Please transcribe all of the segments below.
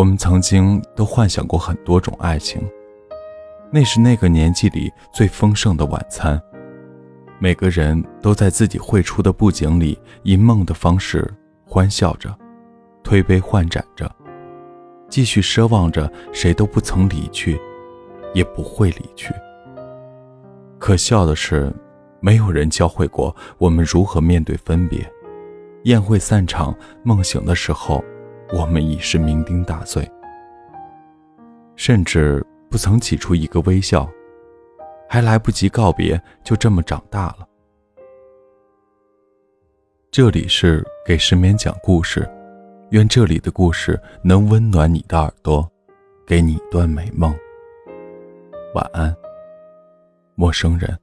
我们曾经都幻想过很多种爱情，那是那个年纪里最丰盛的晚餐。每个人都在自己绘出的布景里，以梦的方式欢笑着，推杯换盏着，继续奢望着谁都不曾离去，也不会离去。可笑的是，没有人教会过我们如何面对分别。宴会散场，梦醒的时候。我们已是酩酊大醉，甚至不曾挤出一个微笑，还来不及告别，就这么长大了。这里是给失眠讲故事，愿这里的故事能温暖你的耳朵，给你一段美梦。晚安，陌生人。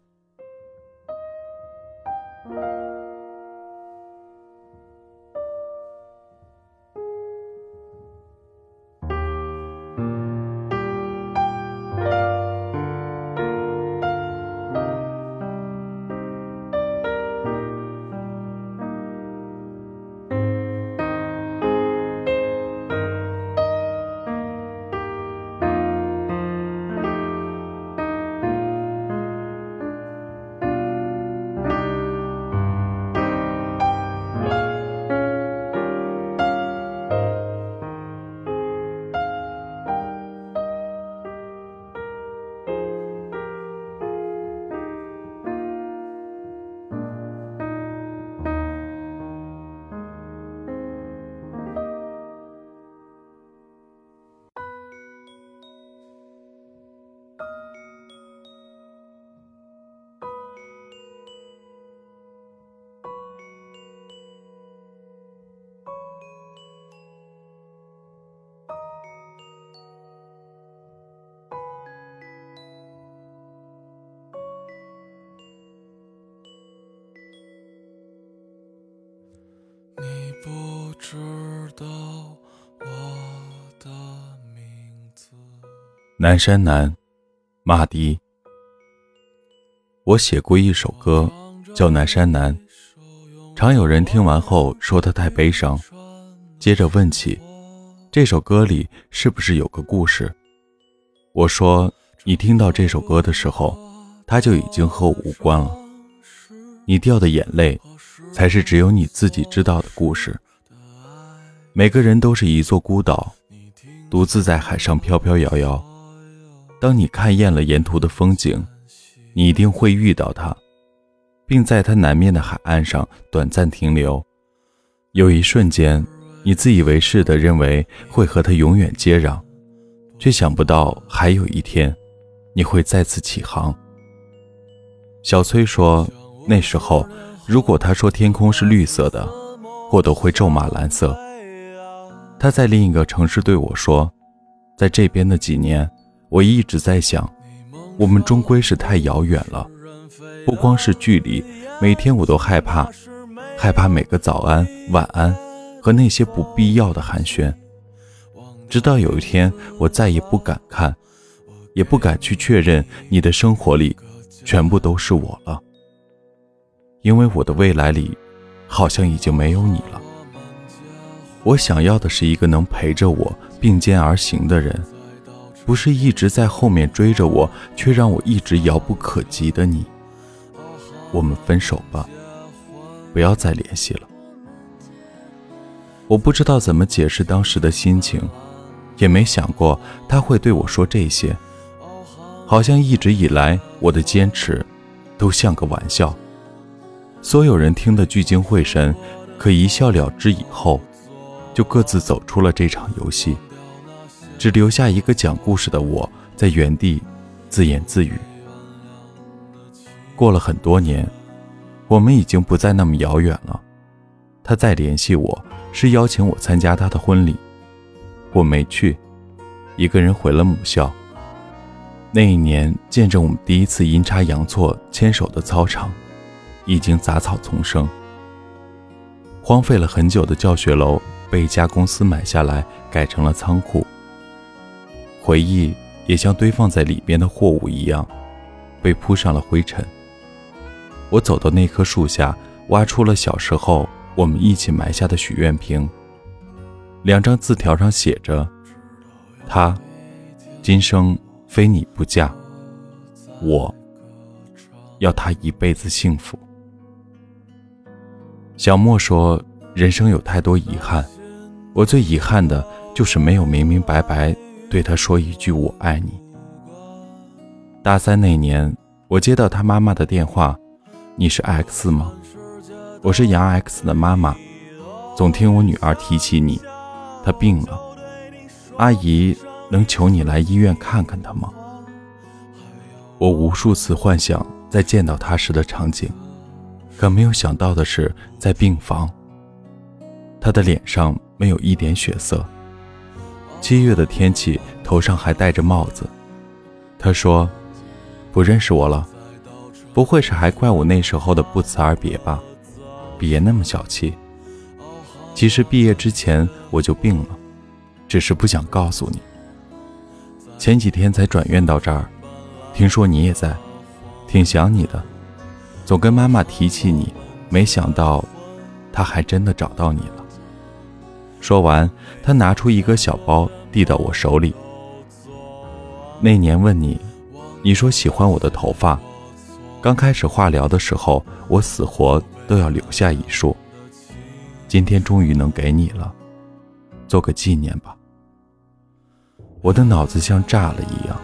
南山南，马迪。我写过一首歌，叫《南山南》，常有人听完后说它太悲伤，接着问起这首歌里是不是有个故事。我说，你听到这首歌的时候，它就已经和我无关了。你掉的眼泪。才是只有你自己知道的故事。每个人都是一座孤岛，独自在海上飘飘摇摇。当你看厌了沿途的风景，你一定会遇到他，并在他南面的海岸上短暂停留。有一瞬间，你自以为是的认为会和他永远接壤，却想不到还有一天，你会再次起航。小崔说，那时候。如果他说天空是绿色的，我都会咒骂蓝色。他在另一个城市对我说，在这边的几年，我一直在想，我们终归是太遥远了。不光是距离，每天我都害怕，害怕每个早安、晚安和那些不必要的寒暄。直到有一天，我再也不敢看，也不敢去确认你的生活里，全部都是我了。因为我的未来里，好像已经没有你了。我想要的是一个能陪着我并肩而行的人，不是一直在后面追着我却让我一直遥不可及的你。我们分手吧，不要再联系了。我不知道怎么解释当时的心情，也没想过他会对我说这些。好像一直以来我的坚持，都像个玩笑。所有人听得聚精会神，可一笑了之以后，就各自走出了这场游戏，只留下一个讲故事的我在原地自言自语。过了很多年，我们已经不再那么遥远了。他再联系我是邀请我参加他的婚礼，我没去，一个人回了母校。那一年，见证我们第一次阴差阳错牵手的操场。已经杂草丛生，荒废了很久的教学楼被一家公司买下来，改成了仓库。回忆也像堆放在里边的货物一样，被铺上了灰尘。我走到那棵树下，挖出了小时候我们一起埋下的许愿瓶。两张字条上写着：“他今生非你不嫁，我要他一辈子幸福。小莫说：“人生有太多遗憾，我最遗憾的就是没有明明白白对他说一句‘我爱你’。”大三那年，我接到他妈妈的电话：“你是 X 吗？我是杨 X 的妈妈，总听我女儿提起你，她病了，阿姨能求你来医院看看她吗？”我无数次幻想在见到她时的场景。可没有想到的是，在病房，他的脸上没有一点血色。七月的天气，头上还戴着帽子。他说：“不认识我了，不会是还怪我那时候的不辞而别吧？别那么小气。其实毕业之前我就病了，只是不想告诉你。前几天才转院到这儿，听说你也在，挺想你的。”总跟妈妈提起你，没想到，她还真的找到你了。说完，他拿出一个小包递到我手里。那年问你，你说喜欢我的头发。刚开始化疗的时候，我死活都要留下一束。今天终于能给你了，做个纪念吧。我的脑子像炸了一样，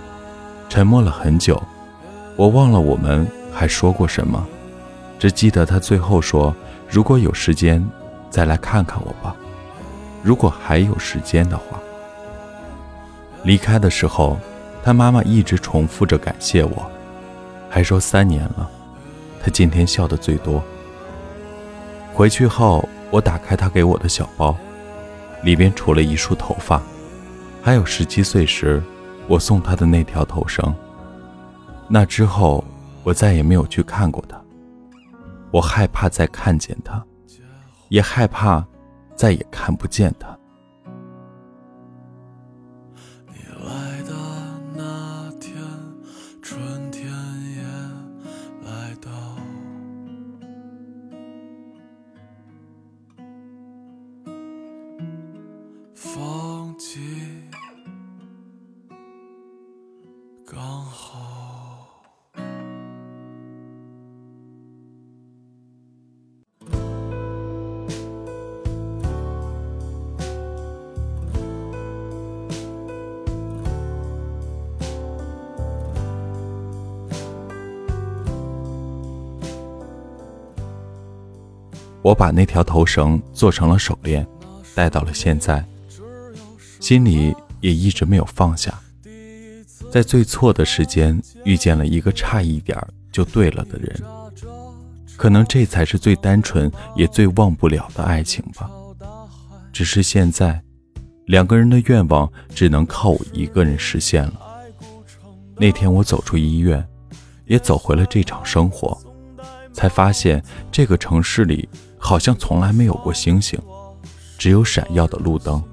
沉默了很久，我忘了我们还说过什么。只记得他最后说：“如果有时间，再来看看我吧。如果还有时间的话。”离开的时候，他妈妈一直重复着感谢我，还说三年了，他今天笑得最多。回去后，我打开他给我的小包，里边除了一束头发，还有十七岁时我送他的那条头绳。那之后，我再也没有去看过他。我害怕再看见他，也害怕再也看不见他。我把那条头绳做成了手链，戴到了现在，心里也一直没有放下。在最错的时间遇见了一个差一点就对了的人，可能这才是最单纯也最忘不了的爱情吧。只是现在，两个人的愿望只能靠我一个人实现了。那天我走出医院，也走回了这场生活，才发现这个城市里。好像从来没有过星星，只有闪耀的路灯。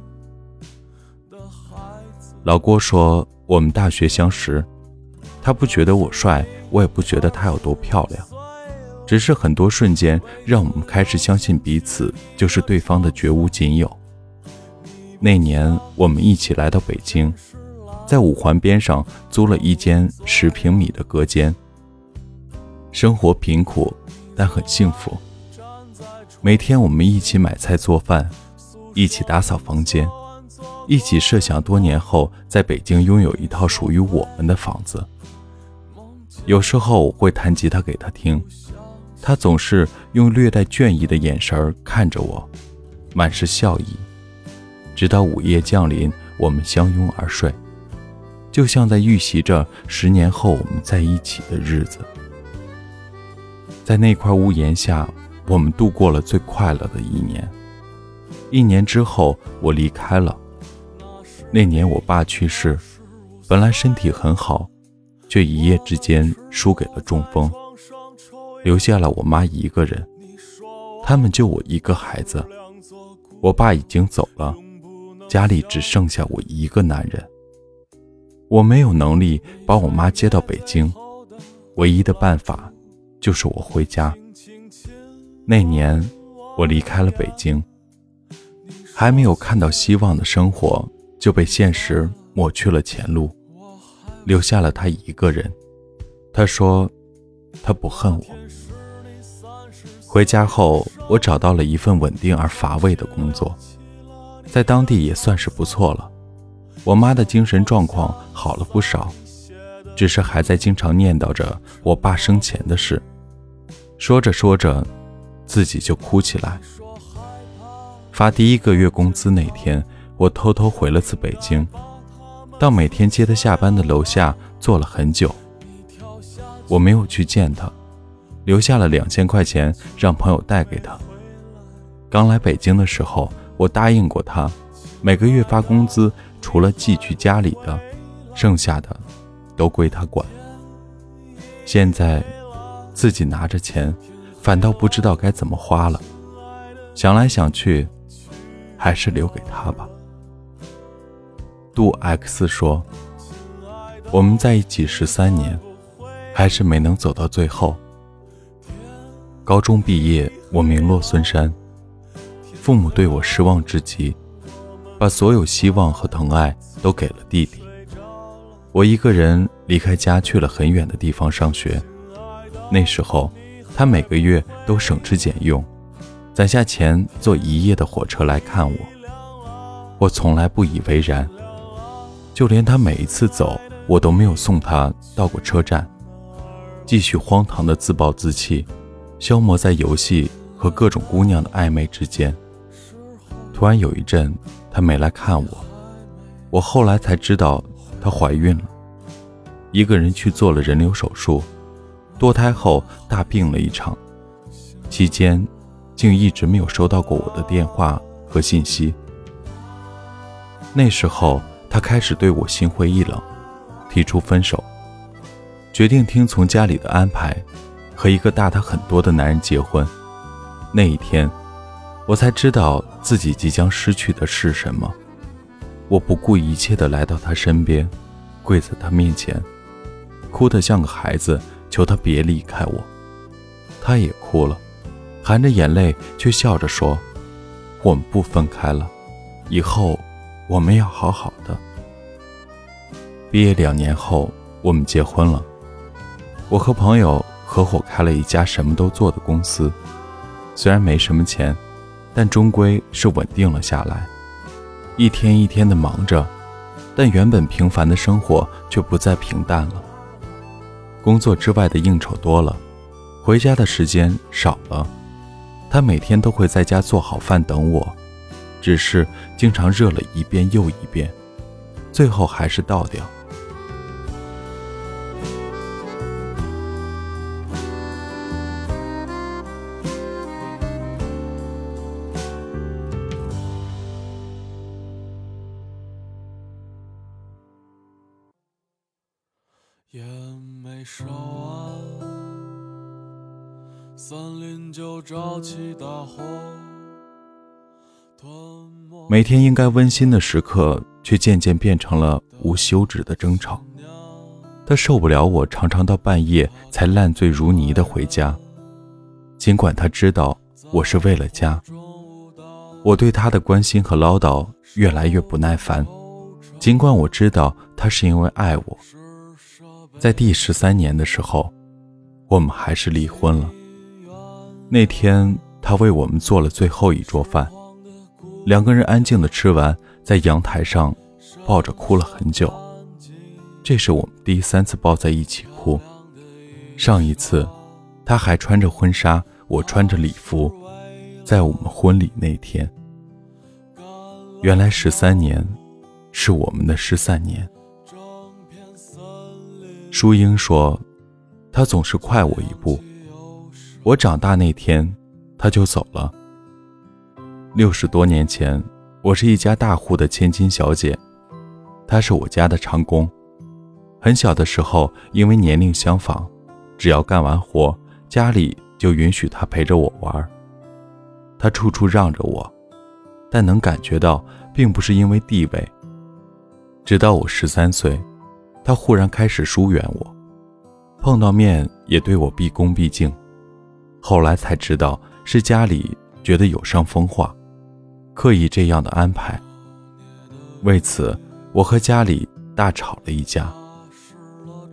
老郭说，我们大学相识，他不觉得我帅，我也不觉得他有多漂亮，只是很多瞬间让我们开始相信彼此就是对方的绝无仅有。那年我们一起来到北京，在五环边上租了一间十平米的隔间，生活贫苦，但很幸福。每天我们一起买菜做饭，一起打扫房间，一起设想多年后在北京拥有一套属于我们的房子。有时候我会弹吉他给他听，他总是用略带倦意的眼神看着我，满是笑意。直到午夜降临，我们相拥而睡，就像在预习着十年后我们在一起的日子。在那块屋檐下。我们度过了最快乐的一年。一年之后，我离开了。那年我爸去世，本来身体很好，却一夜之间输给了中风，留下了我妈一个人。他们就我一个孩子。我爸已经走了，家里只剩下我一个男人。我没有能力把我妈接到北京，唯一的办法就是我回家。那年，我离开了北京，还没有看到希望的生活就被现实抹去了前路，留下了他一个人。他说，他不恨我。回家后，我找到了一份稳定而乏味的工作，在当地也算是不错了。我妈的精神状况好了不少，只是还在经常念叨着我爸生前的事。说着说着，自己就哭起来。发第一个月工资那天，我偷偷回了次北京，到每天接他下班的楼下坐了很久。我没有去见他。留下了两千块钱，让朋友带给他。刚来北京的时候，我答应过他，每个月发工资，除了寄去家里的，剩下的都归他管。现在自己拿着钱，反倒不知道该怎么花了。想来想去，还是留给他吧。杜 X 说：“我们在一起十三年，还是没能走到最后。”高中毕业，我名落孙山，父母对我失望至极，把所有希望和疼爱都给了弟弟。我一个人离开家去了很远的地方上学。那时候，他每个月都省吃俭用，攒下钱坐一夜的火车来看我。我从来不以为然，就连他每一次走，我都没有送他到过车站，继续荒唐的自暴自弃。消磨在游戏和各种姑娘的暧昧之间。突然有一阵，他没来看我，我后来才知道她怀孕了，一个人去做了人流手术，堕胎后大病了一场，期间竟一直没有收到过我的电话和信息。那时候，她开始对我心灰意冷，提出分手，决定听从家里的安排。和一个大他很多的男人结婚，那一天，我才知道自己即将失去的是什么。我不顾一切地来到他身边，跪在他面前，哭得像个孩子，求他别离开我。他也哭了，含着眼泪却笑着说：“我们不分开了，以后我们要好好的。”毕业两年后，我们结婚了。我和朋友。合伙开了一家什么都做的公司，虽然没什么钱，但终归是稳定了下来。一天一天的忙着，但原本平凡的生活却不再平淡了。工作之外的应酬多了，回家的时间少了。他每天都会在家做好饭等我，只是经常热了一遍又一遍，最后还是倒掉。每天应该温馨的时刻，却渐渐变成了无休止的争吵。他受不了我常常到半夜才烂醉如泥的回家，尽管他知道我是为了家。我对他的关心和唠叨越来越不耐烦，尽管我知道他是因为爱我。在第十三年的时候，我们还是离婚了。那天，他为我们做了最后一桌饭，两个人安静的吃完，在阳台上抱着哭了很久。这是我们第三次抱在一起哭。上一次，他还穿着婚纱，我穿着礼服，在我们婚礼那天。原来十三年，是我们的失散年。淑英说：“他总是快我一步。我长大那天，他就走了。六十多年前，我是一家大户的千金小姐，他是我家的长工。很小的时候，因为年龄相仿，只要干完活，家里就允许他陪着我玩。他处处让着我，但能感觉到，并不是因为地位。直到我十三岁。”他忽然开始疏远我，碰到面也对我毕恭毕敬。后来才知道是家里觉得有伤风化，刻意这样的安排。为此，我和家里大吵了一架。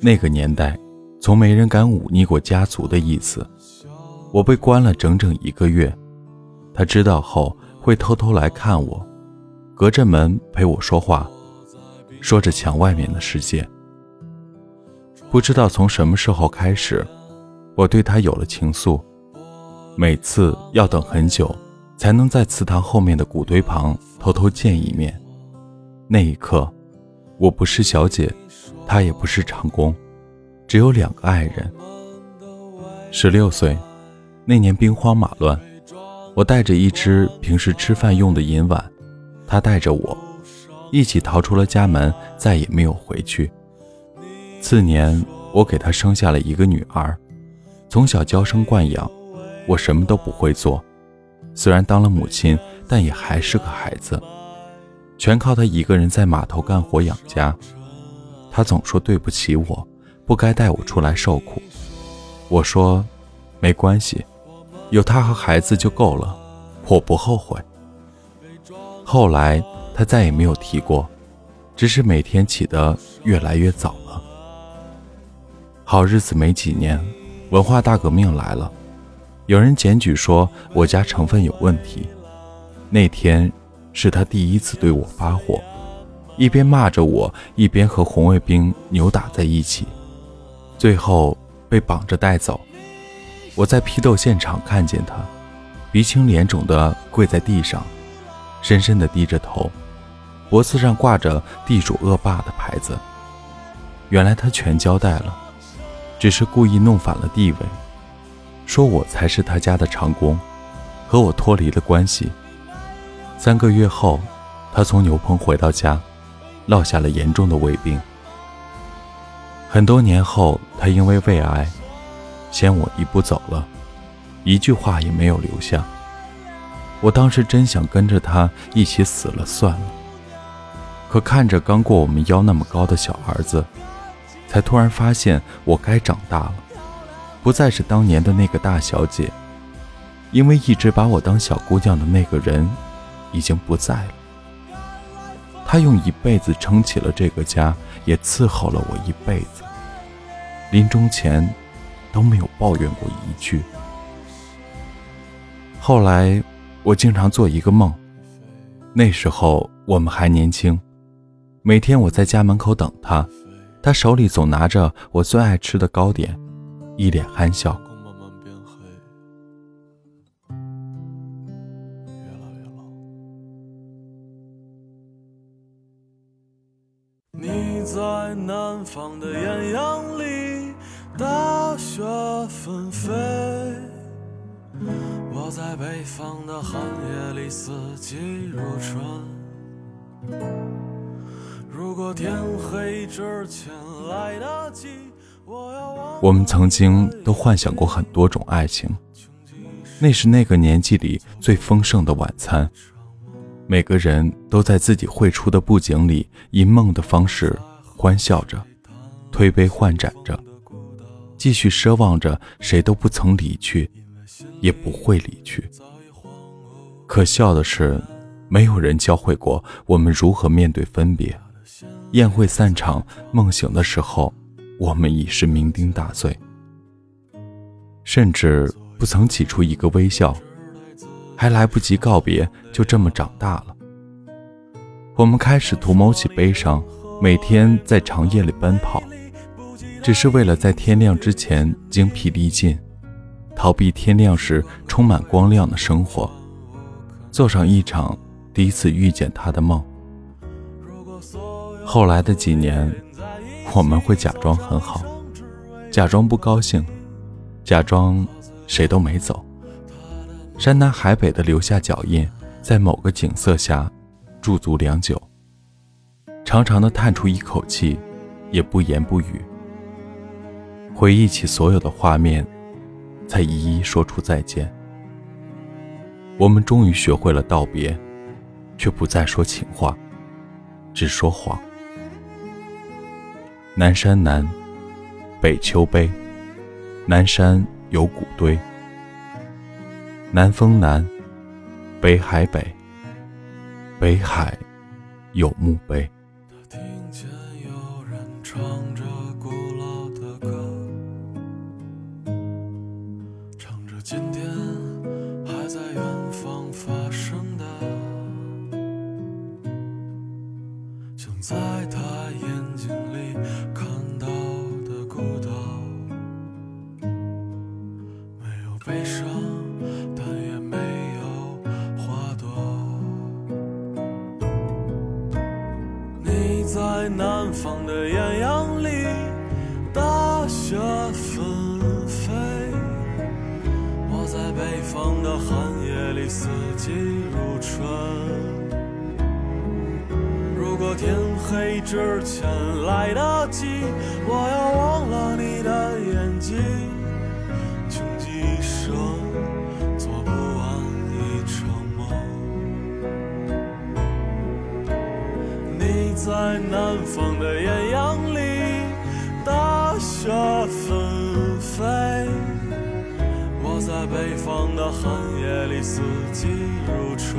那个年代，从没人敢忤逆过家族的意思。我被关了整整一个月，他知道后会偷偷来看我，隔着门陪我说话，说着墙外面的世界。不知道从什么时候开始，我对他有了情愫。每次要等很久，才能在祠堂后面的骨堆旁偷偷见一面。那一刻，我不是小姐，她也不是长工，只有两个爱人。十六岁。那年兵荒马乱，我带着一只平时吃饭用的银碗，他带着我一起逃出了家门，再也没有回去。次年，我给他生下了一个女儿，从小娇生惯养，我什么都不会做，虽然当了母亲，但也还是个孩子，全靠他一个人在码头干活养家。他总说对不起我，不该带我出来受苦。我说，没关系。有他和孩子就够了，我不后悔。后来他再也没有提过，只是每天起得越来越早了。好日子没几年，文化大革命来了，有人检举说我家成分有问题。那天是他第一次对我发火，一边骂着我，一边和红卫兵扭打在一起，最后被绑着带走。我在批斗现场看见他，鼻青脸肿地跪在地上，深深地低着头，脖子上挂着“地主恶霸”的牌子。原来他全交代了，只是故意弄反了地位，说我才是他家的长工，和我脱离了关系。三个月后，他从牛棚回到家，落下了严重的胃病。很多年后，他因为胃癌。先我一步走了，一句话也没有留下。我当时真想跟着他一起死了算了，可看着刚过我们腰那么高的小儿子，才突然发现我该长大了，不再是当年的那个大小姐，因为一直把我当小姑娘的那个人已经不在了。他用一辈子撑起了这个家，也伺候了我一辈子。临终前。都没有抱怨过一句。后来，我经常做一个梦，那时候我们还年轻，每天我在家门口等他，他手里总拿着我最爱吃的糕点，一脸憨笑。你在南方的艳阳里。大雪纷飞，我在北方的寒夜里四季如春。如果天黑之前来得及，我们曾经都幻想过很多种爱情，那是那个年纪里最丰盛的晚餐。每个人都在自己绘出的布景里，以梦的方式欢笑着，推杯换盏着。继续奢望着谁都不曾离去，也不会离去。可笑的是，没有人教会过我们如何面对分别。宴会散场，梦醒的时候，我们已是酩酊大醉，甚至不曾挤出一个微笑，还来不及告别，就这么长大了。我们开始图谋起悲伤，每天在长夜里奔跑。只是为了在天亮之前精疲力尽，逃避天亮时充满光亮的生活，做上一场第一次遇见他的梦。后来的几年，我们会假装很好，假装不高兴，假装谁都没走，山南海北的留下脚印，在某个景色下驻足良久，长长的叹出一口气，也不言不语。回忆起所有的画面，才一一说出再见。我们终于学会了道别，却不再说情话，只说谎。南山南，北丘碑，南山有古堆。南风南，北海北，北海有墓碑。他听见有人唱在南方的艳阳里，大雪纷飞；我在北方的寒夜里，四季如春。如果天黑之前来得及，我要四季如春。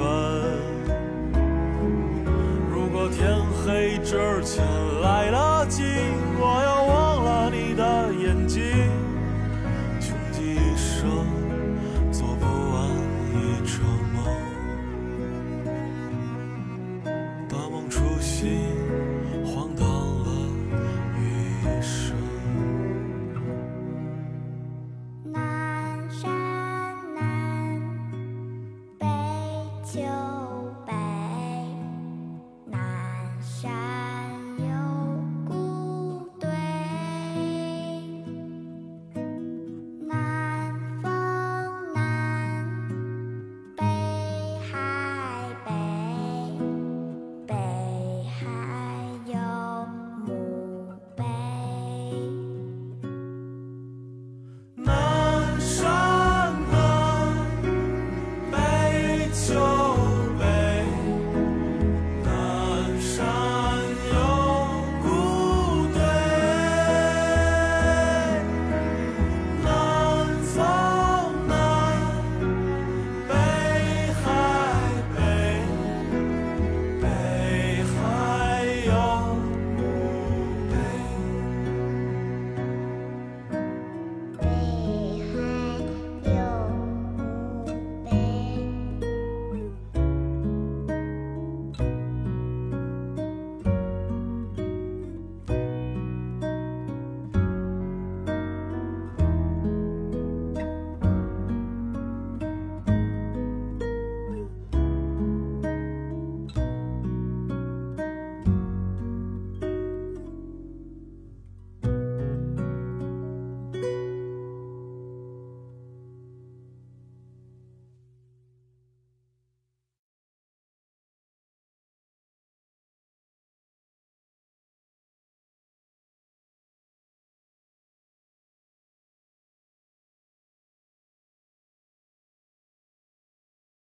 如果天黑之前来了，